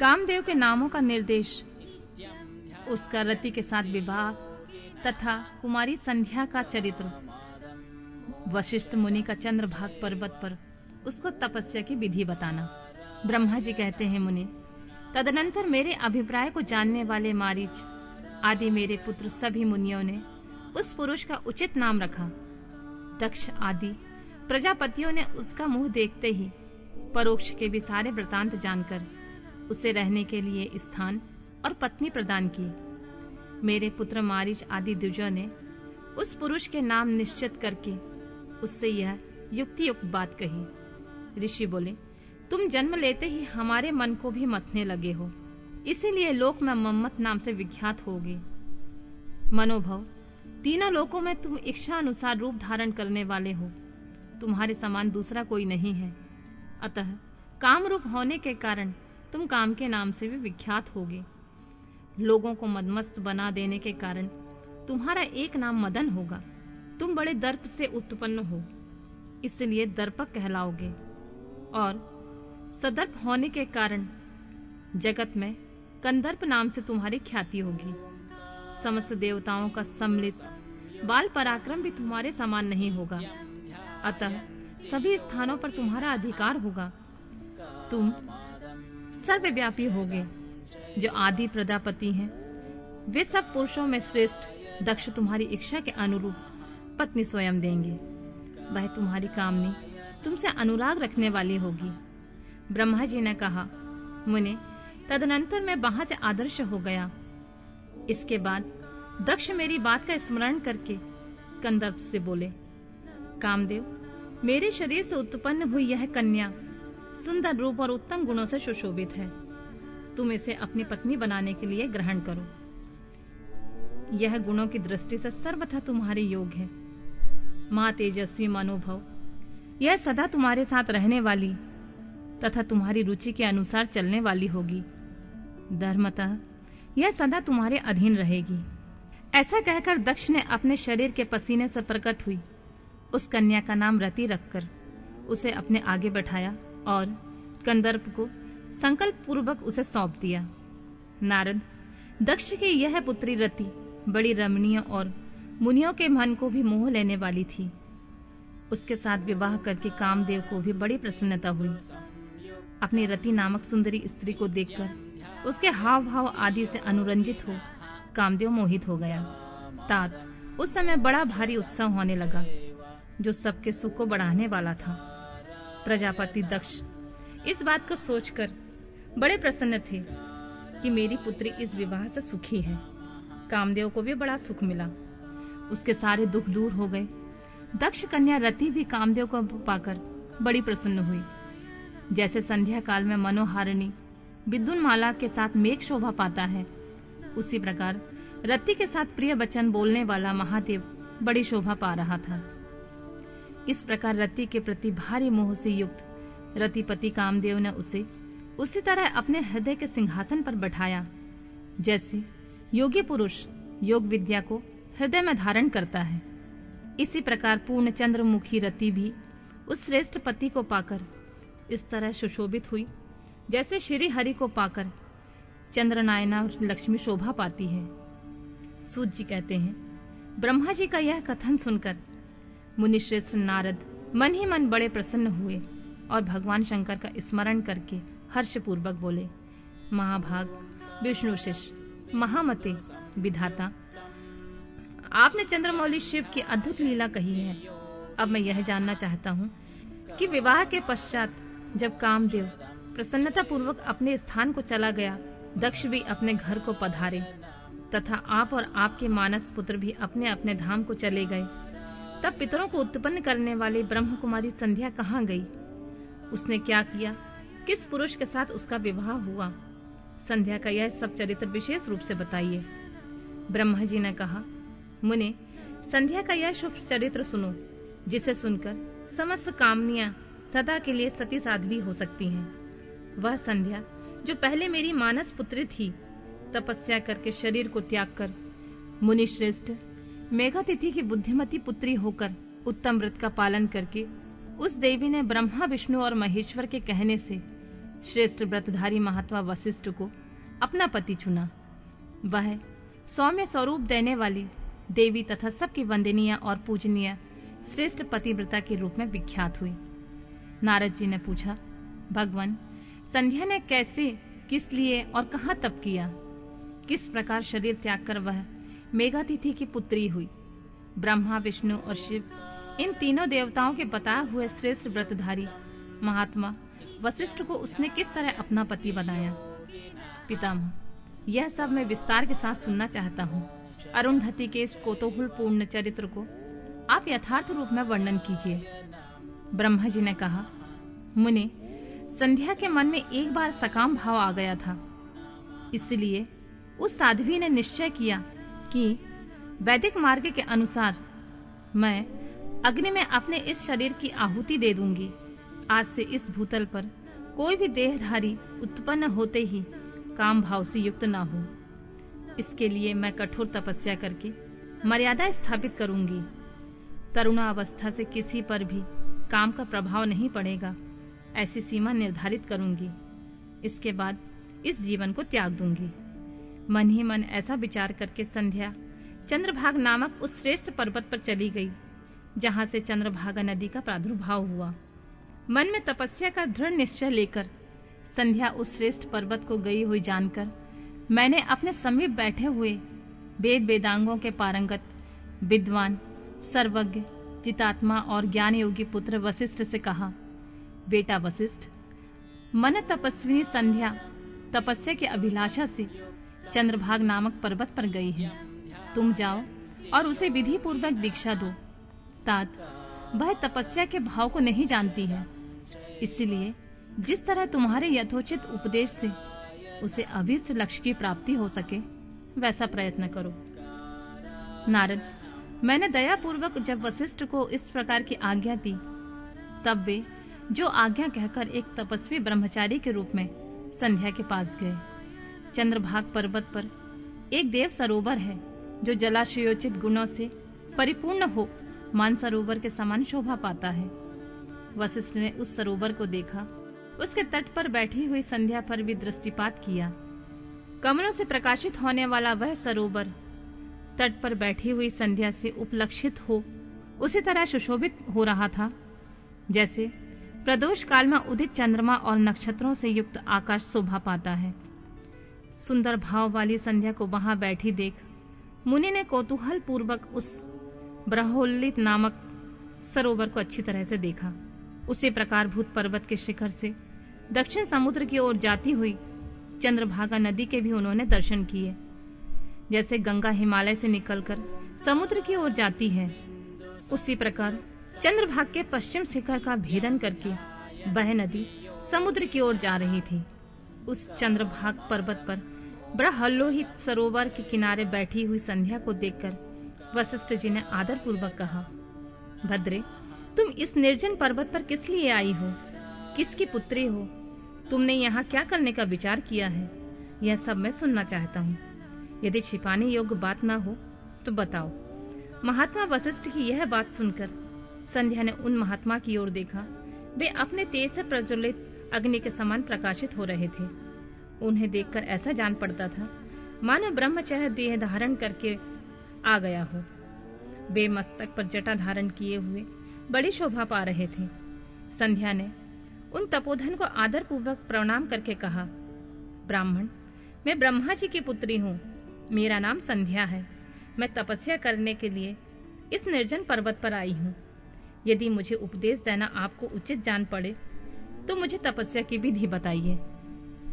कामदेव के नामों का निर्देश, उसका रति के साथ विवाह तथा कुमारी संध्या का चरित्र। वशिष्ठ मुनि का चंद्रभाग पर्वत पर उसको तपस्या की विधि बताना। ब्रह्मा जी कहते हैं, मुनि, तदनंतर मेरे अभिप्राय को जानने वाले मारीच, आदि मेरे पुत्र सभी मुनियों ने उस पुरुष का उचित नाम रखा। दक्ष आदि प्रजापतियों ने उसका मुँह देखते ही परोक्ष के भी सारे वृतांत जानकर उसे रहने के लिए स्थान और पत्नी प्रदान की। मेरे पुत्र मारिच आदि द्विजों ने उस पुरुष के नाम निश्चित करके उससे यह युक्ति युक्त बात कही। ऋषि बोले, तुम जन्म लेते ही हमारे मन को भी मथने लगे हो। इसीलिए लोक में मम्मत नाम से विख्यात होगे। मनोभव, तीनों लोकों में तुम इच्छा अनुसार रूप धारण करने वाले हो। तुम्हारे समान दूसरा कोई नहीं है। अतः काम रूप होने के कारण तुम काम के नाम से भी विख्यात होगे। लोगों को मदमस्त बना देने के कारण तुम्हारा एक नाम मदन होगा। तुम बड़े दर्प से उत्पन्न हो। इसलिए दर्पक कहलाओगे। और सदर्प होने के कारण जगत में कंदर्प नाम से तुम्हारी ख्याति होगी। समस्त देवताओं का सम्मिलित बाल पराक्रम भी तुम्हारे समान नहीं होगा। अतः सभी स्थानों पर तुम्हारा अधिकार होगा। तुम सर्वव्यापी होगे, जो आदि प्रजापति हैं। वे सब पुरुषों में श्रेष्ठ, दक्ष तुम्हारी इच्छा के अनुरूप पत्नी स्वयं देंगे। वह तुम्हारी कामनी तुमसे अनुराग रखने वाली होगी। ब्रह्मा जी ने कहा, मुने, तदनंतर मैं वहाँ से आदर्श हो गया। इसके बाद दक्ष मेरी बात का स्मरण करके कंदर्प से बोले, कामदेव, मेरे शरीर से उत्पन्न हुई यह कन्या सुंदर रूप और उत्तम गुणों से सुशोभित है। तुम इसे अपनी पत्नी बनाने के लिए ग्रहण करो। यह गुणों की दृष्टि से सर्वथा तुम्हारे योग है। माँ तेजस्वी मनोभव, यह सदा तुम्हारे साथ रहने वाली तथा तुम्हारी रुचि के अनुसार चलने वाली होगी। धर्मतः, यह सदा तुम्हारे अधीन रहेगी। ऐसा कहकर दक्ष ने अपने शरीर के पसीने से प्रकट हुई। उस कन्या का नाम रति रखकर उसे अपने आगे बैठाया। और कंदर्प को संकल्प पूर्वक उसे सौंप दिया। नारद, दक्ष की यह पुत्री रति बड़ी रमणीय और मुनियों के मन को भी मोह लेने वाली थी। उसके साथ विवाह करके कामदेव को भी बड़ी प्रसन्नता हुई। अपनी रति नामक सुंदरी स्त्री को देखकर उसके हाव भाव आदि से अनुरंजित हो कामदेव मोहित हो गया। तात, उस समय बड़ा भारी उत्सव होने लगा, जो सबके सुख को बढ़ाने वाला था। प्रजापति दक्ष। इस बात को सोचकर बड़े प्रसन्न थे कि मेरी पुत्री इस विवाह से सुखी है। कामदेव को भी बड़ा सुख मिला। उसके सारे दुख दूर हो गए। दक्ष कन्या रति भी कामदेव को पाकर बड़ी प्रसन्न हुई। जैसे संध्या काल में मनोहारिणी विद्युन माला के साथ मेघ शोभा पाता है, उसी प्रकार रति के साथ प्रिय वचन बोलने वाला महादेव बड़ी शोभा पा रहा था। इस प्रकार रति के प्रति भारी मोह से युक्त। रतिपति कामदेव ने उसे उसी तरह अपने हृदय के सिंहासन पर बैठाया। जैसे योगी पुरुष योग विद्या को हृदय में धारण करता है। इसी प्रकार पूर्ण चंद्रमुखी रति भी उस श्रेष्ठ पति को पाकर इस तरह सुशोभित हुई, जैसे श्री हरि को पाकर चंद्रनायना लक्ष्मी शोभा पाती है। सूत जी कहते हैं, ब्रह्मा जी का यह कथन सुनकर मुनिश्रेष्ठ नारद मन ही मन बड़े प्रसन्न हुए और भगवान शंकर का स्मरण करके हर्ष पूर्वक बोले, महाभाग, विष्णु शिष्य, महामते, विधाता, आपने चंद्रमौली शिव की अद्भुत लीला कही है। अब मैं यह जानना चाहता हूँ कि विवाह के पश्चात जब कामदेव प्रसन्नता पूर्वक अपने स्थान को चला गया, दक्ष भी अपने घर को पधारे, तथा आप और आपके मानस पुत्र भी अपने अपने धाम को चले गए तब पितरों को उत्पन्न करने वाली ब्रह्म कुमारी संध्या कहाँ गई? उसने क्या किया? किस पुरुष के साथ उसका विवाह हुआ? संध्या का यह सब चरित्र विशेष रूप से बताइए। ब्रह्मा जी ने कहा, मुने, संध्या का यह शुभ चरित्र सुनो, जिसे सुनकर समस्त कामनियाँ सदा के लिए सती साध्वी हो सकती हैं। वह संध्या, जो पहले मेरी मानस पुत्री थी, तपस्या करके शरीर को त्याग कर मुनि श्रेष्ठ मेघातिथि की बुद्धिमती पुत्री होकर उत्तम व्रत का पालन करके उस देवी ने ब्रह्मा, विष्णु और महेश्वर के कहने से श्रेष्ठ व्रतधारी महात्मा वशिष्ठ को अपना पति चुना। वह सौम्य स्वरूप देने वाली देवी तथा सबकी वंदनीय और पूजनीय श्रेष्ठ पतिव्रता के रूप में विख्यात हुई। नारद जी ने पूछा, भगवान, संध्या ने कैसे, किस लिए और कहाँ तप किया? किस प्रकार शरीर त्याग कर वह मेघातिथि की पुत्री हुई। ब्रह्मा, विष्णु और शिव, इन तीनों देवताओं के बताए हुए श्रेष्ठ व्रतधारी, महात्मा, वशिष्ठ को उसने किस तरह अपना पति बनाया? पितामह, यह सब मैं विस्तार के साथ सुनना चाहता हूँ। अरुणधति के इस कोतोहुल पूर्ण चरित्र को आप यथार्थ रूप में वर्णन कीजिए। ब्रह्मा जी ने कहा, मुनि, संध्या के मन में एक बार सकाम भाव आ गया था। इसलिए उस साध्वी ने निश्चय किया कि वैदिक मार्ग के अनुसार मैं अग्नि में अपने इस शरीर की आहुति दे दूँगी। आज से इस भूतल पर कोई भी देहधारी उत्पन्न होते ही काम भाव से युक्त ना हो। इसके लिए मैं कठोर तपस्या करके मर्यादा स्थापित करूँगी। तरुणावस्था से किसी पर भी काम का प्रभाव नहीं पड़ेगा, ऐसी सीमा निर्धारित करूँगी। इसके बाद इस जीवन को त्याग दूँगी। मन ही मन ऐसा विचार करके संध्या चंद्रभाग नामक उस श्रेष्ठ पर्वत पर चली गई, जहाँ से चंद्रभागा नदी का प्रादुर्भाव हुआ। मन में तपस्या का दृढ़ निश्चय लेकर संध्या उस श्रेष्ठ पर्वत को गई हुई जानकर मैंने अपने समीप बैठे हुए वेद वेदांगों के पारंगत, विद्वान, सर्वज्ञ, जितात्मा और ज्ञान योगी पुत्र वशिष्ठ से कहा, बेटा वशिष्ठ, मन तपस्विनी संध्या तपस्या की अभिलाषा से चंद्रभाग नामक पर्वत पर गई है। तुम जाओ और उसे विधि पूर्वक दीक्षा दो। तात, वह तपस्या के भाव को नहीं जानती है। इसलिए, जिस तरह तुम्हारे यथोचित उपदेश से उसे अभिष्ट लक्ष्य की प्राप्ति हो सके, वैसा प्रयत्न करो। नारद, मैंने दया पूर्वक जब वशिष्ठ को इस प्रकार की आज्ञा दी, तब वे जो आज्ञा कहकर एक तपस्वी ब्रह्मचारी के रूप में संध्या के पास गए। चंद्रभाग पर्वत पर एक देव सरोवर है, जो जलाशयोचित गुणों से परिपूर्ण हो मान सरोवर के समान शोभा पाता है। वशिष्ठ ने उस सरोवर को देखा, उसके तट पर बैठी हुई संध्या पर भी दृष्टिपात किया। कमलों से प्रकाशित होने वाला वह सरोवर तट पर बैठी हुई संध्या से उपलक्षित हो, उसी तरह सुशोभित हो रहा था, जैसे प्रदोष काल में उदित चंद्रमा और नक्षत्रों से युक्त आकाश शोभा पाता है। सुंदर भाव वाली संध्या को वहाँ बैठी देख मुनि ने कौतूहल पूर्वक उस ब्रहोल्लित नामक सरोवर को अच्छी तरह से देखा। उसी प्रकार भूत पर्वत के शिखर से दक्षिण समुद्र की ओर जाती हुई चंद्रभागा नदी के भी उन्होंने दर्शन किए। जैसे गंगा हिमालय से निकलकर समुद्र की ओर जाती है, उसी प्रकार चंद्रभाग के पश्चिम शिखर का भेदन करके वह नदी समुद्र की ओर जा रही थी। उस चंद्रभाग पर्वत पर बड़ा हल्लोहित सरोवर के किनारे बैठी हुई संध्या को देखकर वशिष्ठ जी ने आदर पूर्वक कहा, भद्रे, तुम इस निर्जन पर्वत पर किस लिए आई हो? किसकी पुत्री हो? तुमने यहाँ क्या करने का विचार किया है? यह सब मैं सुनना चाहता हूँ। यदि छिपाने योग्य बात ना हो तो बताओ। महात्मा वशिष्ठ की यह बात सुनकर संध्या ने उन महात्मा की ओर देखा। वे अपने तेज से प्रज्वलित अग्नि के समान प्रकाशित हो रहे थे। उन्हें देखकर ऐसा जान पड़ता था, मानो ब्रह्मचर्य देह धारण करके आ गया हो। वे मस्तक पर जटा धारण किए हुए बड़ी शोभा पा रहे थे। संध्या ने उन तपोधन को आदर पूर्वक प्रणाम करके कहा, ब्राह्मण, मैं ब्रह्मा जी की पुत्री हूँ। मेरा नाम संध्या है। मैं तपस्या करने के लिए इस निर्जन पर्वत पर आई हूँ। यदि मुझे उपदेश देना आपको उचित जान पड़े तो मुझे तपस्या की विधि बताइए।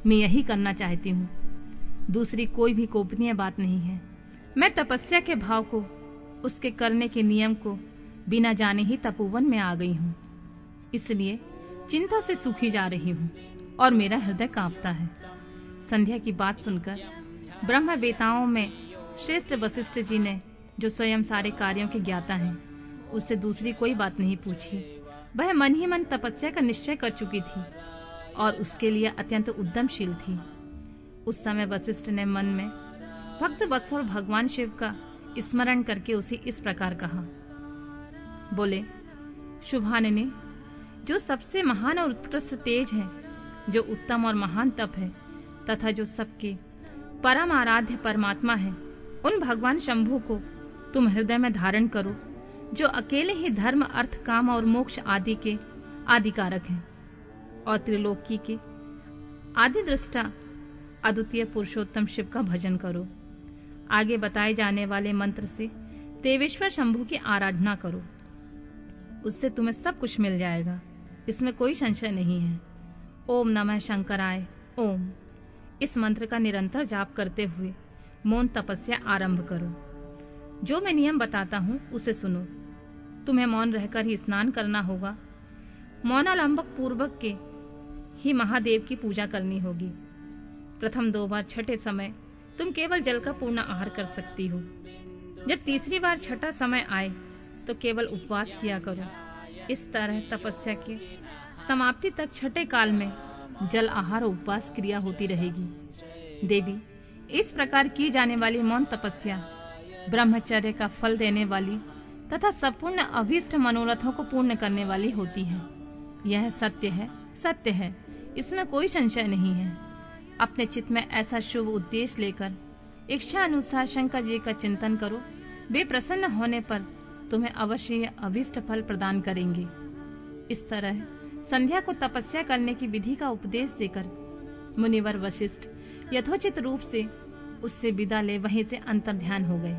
मैं यही करना चाहती हूँ। दूसरी कोई भी गोपनीय बात नहीं है। मैं तपस्या के भाव को, उसके करने के नियम को बिना जाने ही तपोवन में आ गई हूँ। इसलिए चिंता से सूखी जा रही हूँ और मेरा हृदय कांपता है। संध्या की बात सुनकर ब्रह्म वेताओं में श्रेष्ठ वशिष्ठ जी ने जो स्वयं सारे कार्यों के ज्ञाता हैं, उससे दूसरी कोई बात नहीं पूछी। वह मन ही मन तपस्या का निश्चय कर चुकी थी और उसके लिए अत्यंत उद्यमशील थी। उस समय वशिष्ठ ने मन में, भक्त वत्सल भगवान शिव का स्मरण करके उसे इस प्रकार कहा। बोले शुभानने जो सबसे महान और उत्कृष्ट तेज है, जो उत्तम और महान तप है, तथा जो सबके परम आराध्य परमात्मा है, उन भगवान शंभु को तुम हृदय में धारण करो जो अकेले ही धर्म, अर्थ, काम और मोक्ष आदि के आदिकारक हैं। और त्रिलोकी के आदि दृष्टा अद्वितीय पुरुषोत्तम शिव का भजन करो। आगे बताए जाने वाले मंत्र से देवेश्वर शंभु की आराधना करो। उससे तुम्हें सब कुछ मिल जाएगा। इसमें कोई संशय नहीं है। ओम नमः शंकराय। ओम। इस मंत्र का निरंतर जाप करते हुए मौन तपस्या आरंभ करो। जो मैं नियम बताता हूँ, उसे सुनो। तुम्हें मौन रहकर ही स्नान करना होगा। मौनालंबक पूर्वक के ही महादेव की पूजा करनी होगी। प्रथम दो बार छठे समय तुम केवल जल का पूर्ण आहार कर सकती हो। जब तीसरी बार छठा समय आए तो केवल उपवास किया करो। इस तरह तपस्या के समाप्ति तक छठे काल में जल आहार उपवास क्रिया होती रहेगी। देवी, इस प्रकार की जाने वाली मौन तपस्या ब्रह्मचर्य का फल देने वाली तथा संपूर्ण अभीष्ट मनोरथों को पूर्ण करने वाली होती है। यह सत्य है सत्य है। इसमें कोई संशय नहीं है। अपने चित्त में ऐसा शुभ उद्देश्य लेकर, इच्छा अनुसार शंकर जी का चिंतन करो। वे प्रसन्न होने पर तुम्हें अवश्य अभिष्ट फल प्रदान करेंगे। इस तरह संध्या को तपस्या करने की विधि का उपदेश देकर, मुनिवर वशिष्ठ यथोचित रूप से उससे विदा ले, वहीं से अंतर ध्यान हो गए।